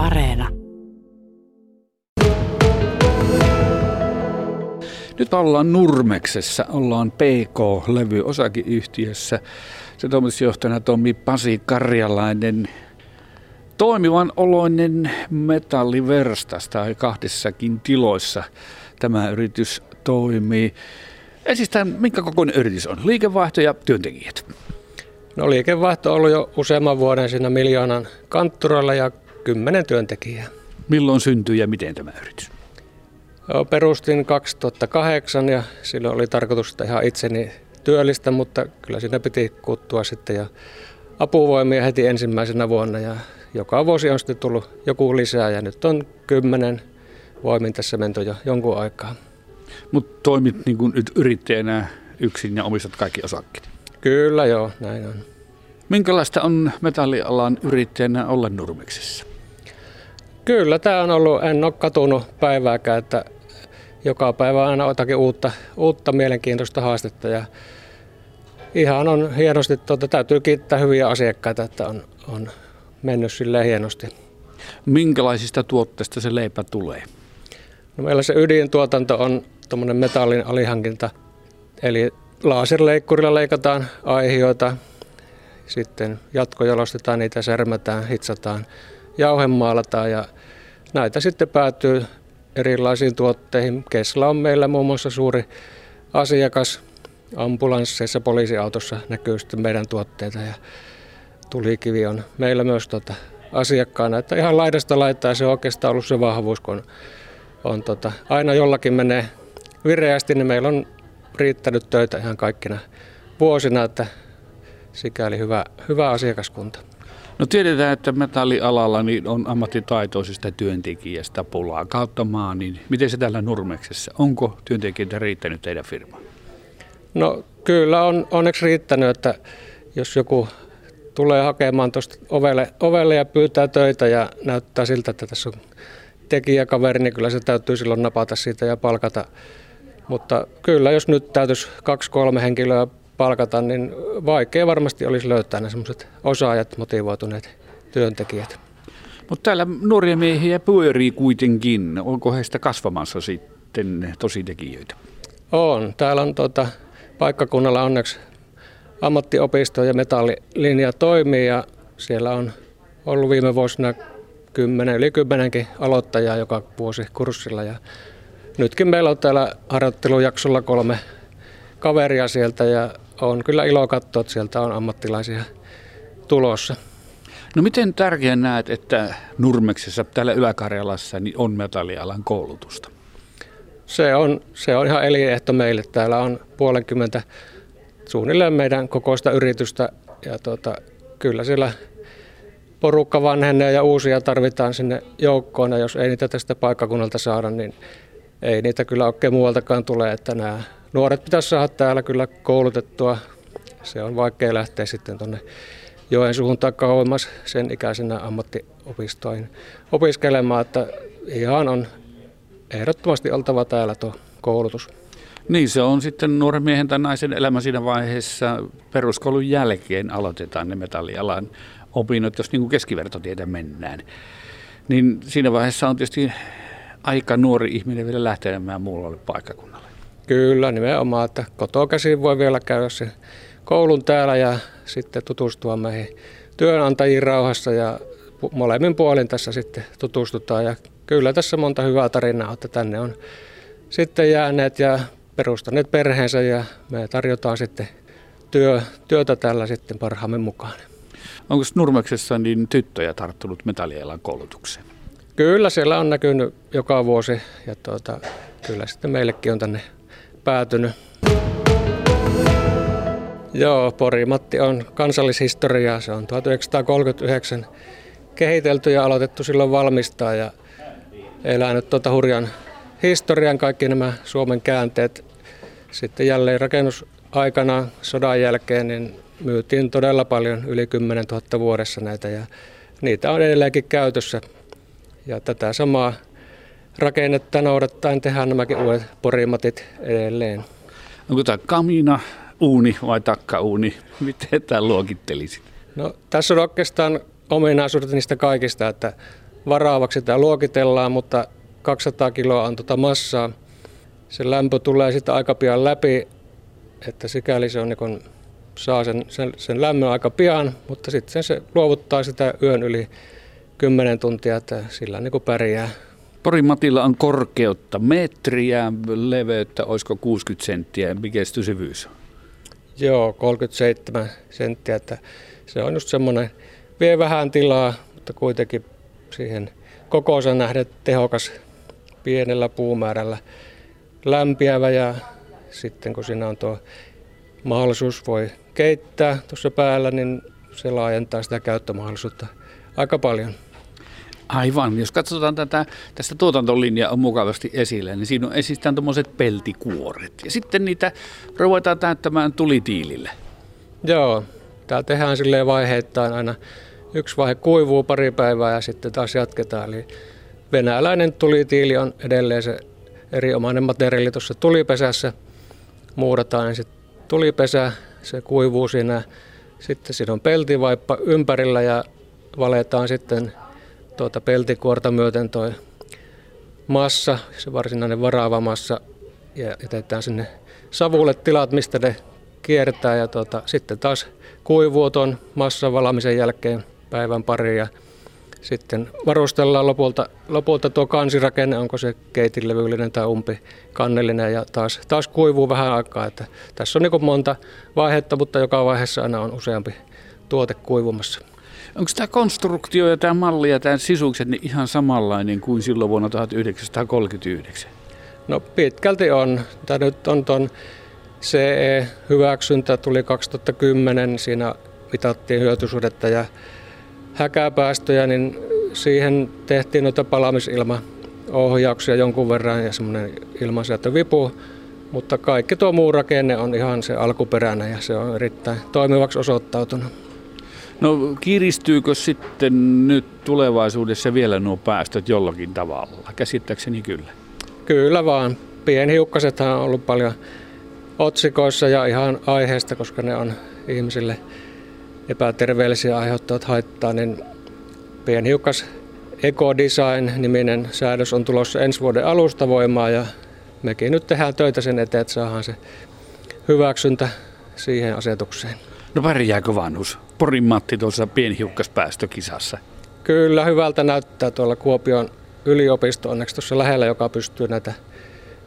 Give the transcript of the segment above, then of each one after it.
Areena. Nyt ollaan Nurmeksessa, ollaan PK-levy osakeyhtiössä. Se toimitusjohtajana toimii Pasi Karjalainen. Toimivan oloinen metalliverstas tai kahdessakin tiloissa tämä yritys toimii. Ensistään, minkä kokoinen yritys on? Liikevaihto ja työntekijät. No liikevaihto on ollut jo useamman vuoden siinä miljoonan kantturalla ja kymmenen työntekijää. Milloin syntyi ja miten tämä yritys? Perustin 2008 ja silloin oli tarkoitus ihan itseni työllistä, mutta kyllä siinä piti kuttua sitten ja apuvoimia heti ensimmäisenä vuonna ja joka vuosi on sitten tullut joku lisää ja nyt on kymmenen voimin tässä menty jo jonkun aikaa. Mutta toimit niin kuin nyt yrittäjänä yksin ja omistat kaikki osakkeet? Kyllä joo, näin on. Minkälaista on metallialan yrittäjänä olla Nurmeksessa? Kyllä, tämä on ollut, en ole katunut päivääkään, että joka päivä aina jotakin uutta, uutta mielenkiintoista haastetta ja ihan on hienosti, tuota, täytyy kiittää hyviä asiakkaita, että on, on mennyt silleen hienosti. Minkälaisista tuotteista se leipä tulee? No meillä se ydintuotanto on tuommoinen metallin alihankinta, eli laserleikkurilla leikataan aihioita, sitten jatkojalostetaan niitä, särmätään, hitsataan, jauhemaalataan ja näitä sitten päätyy erilaisiin tuotteihin. Kesla on meillä muun muassa suuri asiakas. Ambulansseissa, poliisiautossa näkyy sitten meidän tuotteita ja tulikivi on meillä myös tuota asiakkaana. Että ihan laidasta laittaa se on oikeastaan ollut se vahvuus, kun on tota, aina jollakin menee vireästi, niin meillä on riittänyt töitä ihan kaikkina vuosina, että sikäli hyvä, hyvä asiakaskunta. No tiedetään, että metallialalla niin on ammattitaitoisista työntekijästä pulaa kautta maan, niin miten se täällä Nurmeksessa? Onko työntekijöitä riittänyt teidän firmaan? No kyllä on onneksi riittänyt, että jos joku tulee hakemaan tuosta ovelle, ovelle ja pyytää töitä ja näyttää siltä, että tässä on tekijäkaveri, niin kyllä se täytyy silloin napata siitä ja palkata. Mutta kyllä, jos nyt täytyisi kaksi-kolme henkilöä palkata, niin vaikea varmasti olisi löytää ne semmoiset osaajat, motivoituneet työntekijät. Mutta täällä nuoria miehiä pyörii kuitenkin. Onko heistä kasvamassa sitten tositekijöitä? On. Täällä on tuota, paikkakunnalla onneksi ammattiopisto ja metallilinja toimii ja siellä on ollut viime vuosina 10, yli kymmenenkin aloittajaa joka vuosi kurssilla ja nytkin meillä on täällä harjoittelujaksolla kolme kaveria sieltä ja on kyllä ilo katsoa, että sieltä on ammattilaisia tulossa. No miten tärkeää näet, että Nurmeksessa täällä Ylä-Karjalassa niin on metallialan koulutusta? Se on, se on ihan eliehto meille. Täällä on puolenkymmentä suunnilleen meidän kokoista yritystä ja tuota, kyllä siellä porukka vanhenee ja uusia tarvitaan sinne joukkoon. Ja jos ei niitä tästä paikkakunnalta saada, niin ei niitä kyllä oikein muualtakaan tule, että nämä nuoret pitäisi saada täällä kyllä koulutettua. Se on vaikea lähteä sitten tuonne joen suuntaan kauemmas sen ikäisenä ammattiopistoihin opiskelemaan, että ihan on ehdottomasti oltava täällä tuo koulutus. Niin, se on sitten nuoren miehen tai naisen elämä siinä vaiheessa. Peruskoulun jälkeen aloitetaan ne metallialan opinnot, jos niin kuin keskivertotietä mennään. Niin siinä vaiheessa on tietysti aika nuori ihminen vielä lähtemään muualle paikkakunnalle. Kyllä, nimenomaan, että kotoa käsin voi vielä käydä sen koulun täällä ja sitten tutustua meihin työnantajiin rauhassa ja molemmin puolin tässä sitten tutustutaan. Ja kyllä tässä monta hyvää tarinaa, että tänne on sitten jääneet ja perustaneet perheensä ja me tarjotaan sitten työ, työtä tällä sitten parhaamme mukaan. Onko Nurmeksessa niin tyttöjä tarttunut metallialan koulutukseen? Kyllä, siellä on näkynyt joka vuosi ja tuota, kyllä sitten meillekin on tänne päätynyt. Joo, Pori-Matti on kansallishistoriaa. Se on 1939 kehitelty ja aloitettu silloin valmistaa ja elänyt tuota hurjan historian kaikki nämä Suomen käänteet. Sitten jälleen rakennusaikana sodan jälkeen niin myytiin todella paljon, yli 10 000 vuodessa näitä ja niitä on edelleenkin käytössä. Ja tätä samaa rakennetta noudattaen tehdään nämäkin uudet porimatit edelleen. Onko tämä kamina, uuni vai takkauuni? Miten tämä luokittelisit? No, tässä on oikeastaan ominaisuudet niistä kaikista, että varaavaksi tämä luokitellaan, mutta 200 kiloa on tuota massaa. Se lämpö tulee sitten aika pian läpi, että sikäli se on niin saa sen, sen, sen lämmön aika pian, mutta sitten se luovuttaa sitä yön yli 10 tuntia, että sillä niin pärjää. Porin matilla on korkeutta metriä, leveyttä olisiko 60 senttiä, mikä syvyys on? Joo, 37 senttiä, että se on just semmoinen, vie vähän tilaa, mutta kuitenkin siihen kokoonsa nähden tehokas pienellä puumäärällä lämpiävä ja sitten kun siinä on tuo mahdollisuus voi keittää tuossa päällä, niin se laajentaa sitä käyttömahdollisuutta aika paljon. Aivan. Jos katsotaan tätä, tästä tuotantolinjaa on mukavasti esillä, niin siinä on esistään tuommoiset peltikuoret. Ja sitten niitä ruvetaan täyttämään tulitiilille. Joo, tämä tehdään silleen vaiheittain aina. Yksi vaihe kuivuu pari päivää ja sitten taas jatketaan. Eli venäläinen tulitiili on edelleen se erinomainen materiaali tuossa tulipesässä. Muurataan ensin tulipesä, se kuivuu siinä. Sitten siinä on peltivaippa ympärillä ja valetaan sitten tuota peltikuorta myöten toi massa, se varsinainen varaava massa ja jätetään sinne savulle tilat, mistä ne kiertää ja tuota, sitten taas kuivuu tuon massan valamisen jälkeen päivän pari ja sitten varustellaan lopulta, lopulta tuo kansirakenne, onko se keitinlevyllinen tai umpi kannellinen ja taas, taas kuivuu vähän aikaa. Että tässä on niin monta vaihetta, mutta joka vaiheessa aina on useampi tuote kuivumassa. Onko tämä konstruktio ja tämä malli ja tämä sisukset niin ihan samanlainen kuin silloin vuonna 1939? No pitkälti on. Tämä nyt on tuon CE-hyväksyntä tuli 2010, siinä mitattiin hyötysuhdetta ja häkäpäästöjä, niin siihen tehtiin noita palamisilmaohjauksia jonkun verran ja semmoinen ilmansietovipu, mutta kaikki tuo muu rakenne on ihan se alkuperäinen ja se on erittäin toimivaksi osoittautunut. No kiristyykö sitten nyt tulevaisuudessa vielä nuo päästöt jollakin tavalla? Käsittääkseni kyllä. Kyllä vaan. Pienhiukkasethan on ollut paljon otsikoissa ja ihan aiheesta, koska ne on ihmisille epäterveellisiä aiheuttavat haittaa, niin pienhiukkas Ecodesign-niminen säädös on tulossa ensi vuoden alusta voimaan ja mekin nyt tehdään töitä sen eteen, että saadaan se hyväksyntä siihen asetukseen. No pärjääkö vanhus? Porin Matti tuossa pienhiukkaspäästökisassa. Kyllä, hyvältä näyttää tuolla Kuopion yliopisto onneksi tuossa lähellä, joka pystyy näitä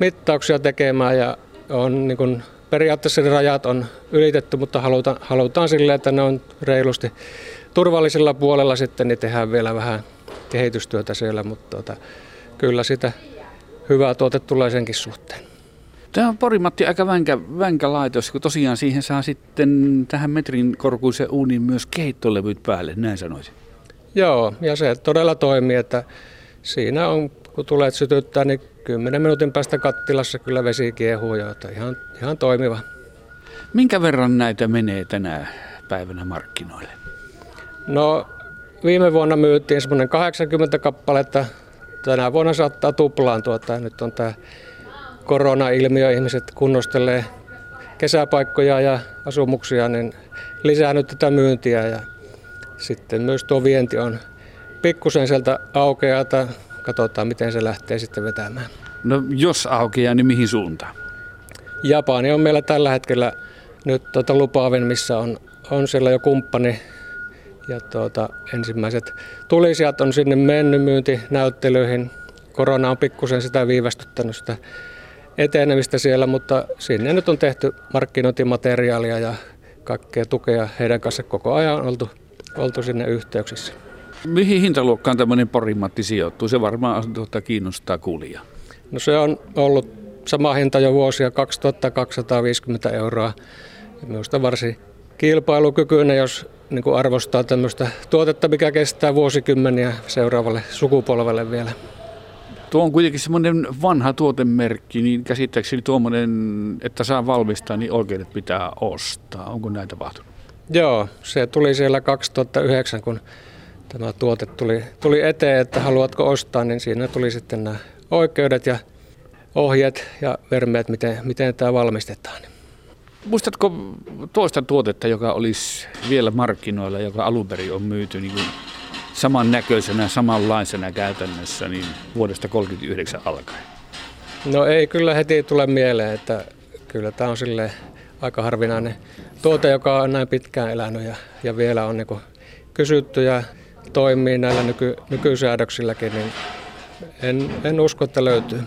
mittauksia tekemään ja on niin kuin, periaatteessa rajat on ylitetty, mutta halutaan, halutaan silleen, että ne on reilusti turvallisella puolella sitten, niin tehdään vielä vähän kehitystyötä siellä, mutta tuota, kyllä sitä hyvää tuote tulee senkin suhteen. Tämä on Porimatti aika vänkä, vänkä laitos, kun tosiaan siihen saa sitten tähän metrin korkuisen uunin myös keittolevyt päälle, näin sanoisin. Joo, ja se todella toimii, että siinä on, kun tulee sytyttää, niin 10 minuutin päästä kattilassa kyllä vesi kiehuu jo, että ihan, ihan toimiva. Minkä verran näitä menee tänä päivänä markkinoille? No viime vuonna myytiin semmoinen 80 kappaletta, tänä vuonna saattaa tuplaan tuota, nyt on tämä korona-ilmiö, ihmiset kunnostelee kesäpaikkoja ja asumuksia, niin lisää nyt tätä myyntiä ja sitten myös tuo vienti on pikkusen sieltä aukeaa, että katsotaan miten se lähtee sitten vetämään. No jos aukeaa, niin mihin suuntaan? Japani on meillä tällä hetkellä nyt tuota lupaavin, missä on, on siellä jo kumppani ja tuota, ensimmäiset tulisijat on sinne mennyt myyntinäyttelyihin. Korona on pikkusen sitä viivästyttänyt sitä etenemistä siellä, mutta sinne nyt on tehty markkinointimateriaalia ja kaikkea tukea heidän kanssa koko ajan oltu, oltu sinne yhteyksissä. Mihin hintaluokkaan tämmöinen porimatti sijoittuu? Se varmaan tuota, kiinnostaa kuulia. No se on ollut sama hinta jo vuosia 2250 euroa. Minusta varsin kilpailukykyinen, jos niin kuin arvostaa tämmöistä tuotetta, mikä kestää vuosikymmeniä seuraavalle sukupolvelle vielä. Tuo on kuitenkin semmoinen vanha tuotemerkki, niin käsittääkseni tuommoinen, että saa valmistaa, niin oikeudet pitää ostaa. Onko näin tapahtunut? Joo, se tuli siellä 2009, kun tämä tuote tuli, tuli eteen, että haluatko ostaa, niin siinä tuli sitten nämä oikeudet ja ohjeet ja vermeet, miten, miten tämä valmistetaan. Muistatko toista tuotetta, joka olisi vielä markkinoilla, joka alun perin on myyty niin kuin samannäköisenä, samanlaisena käytännössä niin vuodesta 1939 alkaen? No ei kyllä heti tule mieleen, että kyllä tämä on sille aika harvinainen tuote, joka on näin pitkään elänyt ja, ja vielä on niin kysytty ja toimii näillä nyky, nykysäädöksilläkin, niin en, en usko, että löytyy.